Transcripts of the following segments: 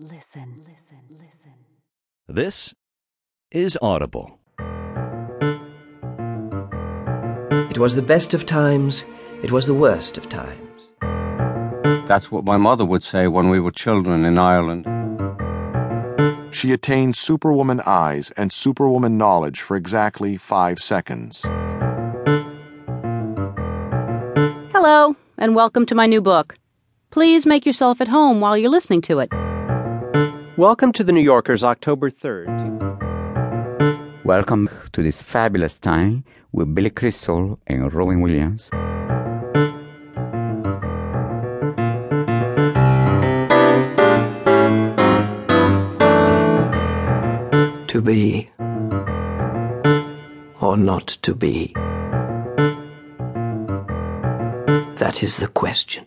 Listen, listen, listen. This is Audible. It was the best of times, it was the worst of times. That's what my mother would say when we were children in Ireland. She attained superwoman eyes and superwoman knowledge for exactly five seconds. Hello, and welcome to my new book. Please make yourself at home while you're listening to it. Welcome to the New Yorker's October 3rd. Welcome to this fabulous time with Billy Crystal and Robin Williams. To be or not to be? That is the question.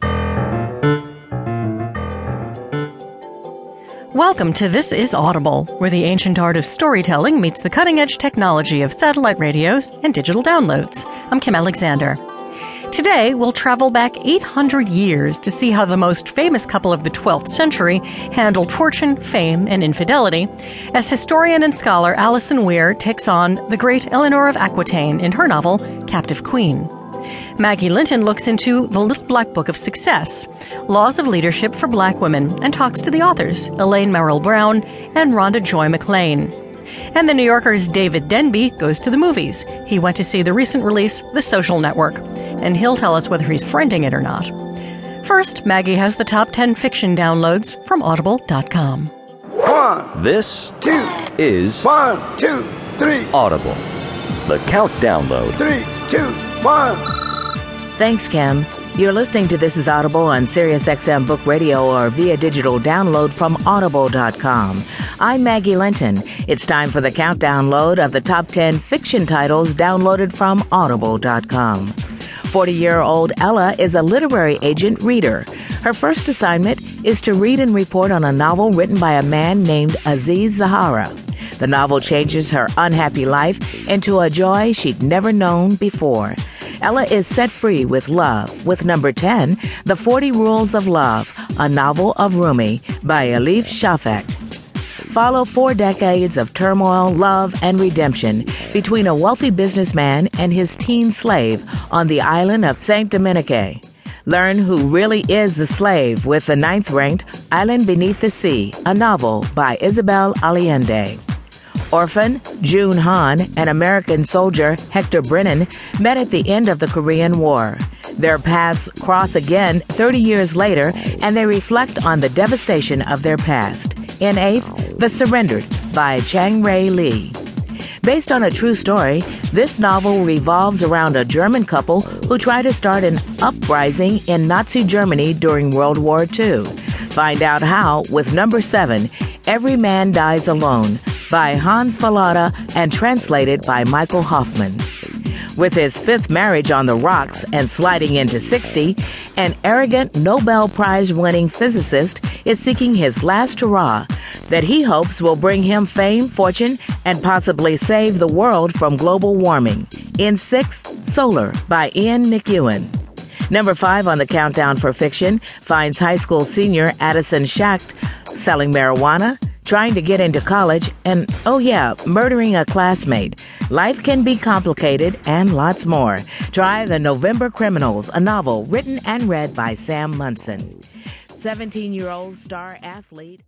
Welcome to This is Audible, where the ancient art of storytelling meets the cutting edge technology of satellite radios and digital downloads. I'm Kim Alexander. Today, we'll travel back 800 years to see how the most famous couple of the 12th century handled fortune, fame, and infidelity, as historian and scholar Alison Weir takes on the great Eleanor of Aquitaine in her novel, Captive Queen. Maggie Linton looks into The Little Black Book of Success, Laws of Leadership for Black Women, and talks to the authors, Elaine Meryl Brown and Rhonda Joy McLean. And the New Yorker's David Denby goes to the movies. He went to see the recent release, The Social Network, and he'll tell us whether he's friending it or not. First, Maggie has the top 10 fiction downloads from audible.com. One, This two, is one, two, three, Audible. The Count Download. three, two, one. Thanks, Kim. You're listening to This is Audible on SiriusXM Book Radio or via digital download from audible.com. I'm Maggie Linton. It's time for the countdown load of the top 10 fiction titles downloaded from audible.com. 40 year old Ella is a literary agent reader. Her first assignment is to read and report on a novel written by a man named Aziz Zahara. The novel changes her unhappy life into a joy she'd never known before. Ella is set free with love with number 10, The 40 Rules of Love, a novel of Rumi by Elif Shafak. Follow four decades of turmoil, love, and redemption between a wealthy businessman and his teen slave on the island of Saint-Domingue. Learn who really is the slave with the ninth ranked Island Beneath the Sea, a novel by Isabel Allende. Orphan, June Han, and American soldier Hector Brennan met at the end of the Korean War. Their paths cross again 30 years later, and they reflect on the devastation of their past. In eighth, The Surrendered by Chang-rae Lee. Based on a true story, this novel revolves around a German couple who try to start an uprising in Nazi Germany during World War II. Find out how with number seven, Every Man Dies Alone by Hans Fallada and translated by Michael Hofmann. With his fifth marriage on the rocks and sliding into 60, an arrogant Nobel Prize winning physicist is seeking his last hurrah that he hopes will bring him fame, fortune, and possibly save the world from global warming. In sixth, Solar by Ian McEwan. Number five on the countdown for fiction finds high school senior Addison Schacht selling marijuana, trying to get into college, and oh yeah, murdering a classmate. Life can be complicated and lots more. Try The November Criminals, a novel written and read by Sam Munson. 17 year old star athlete.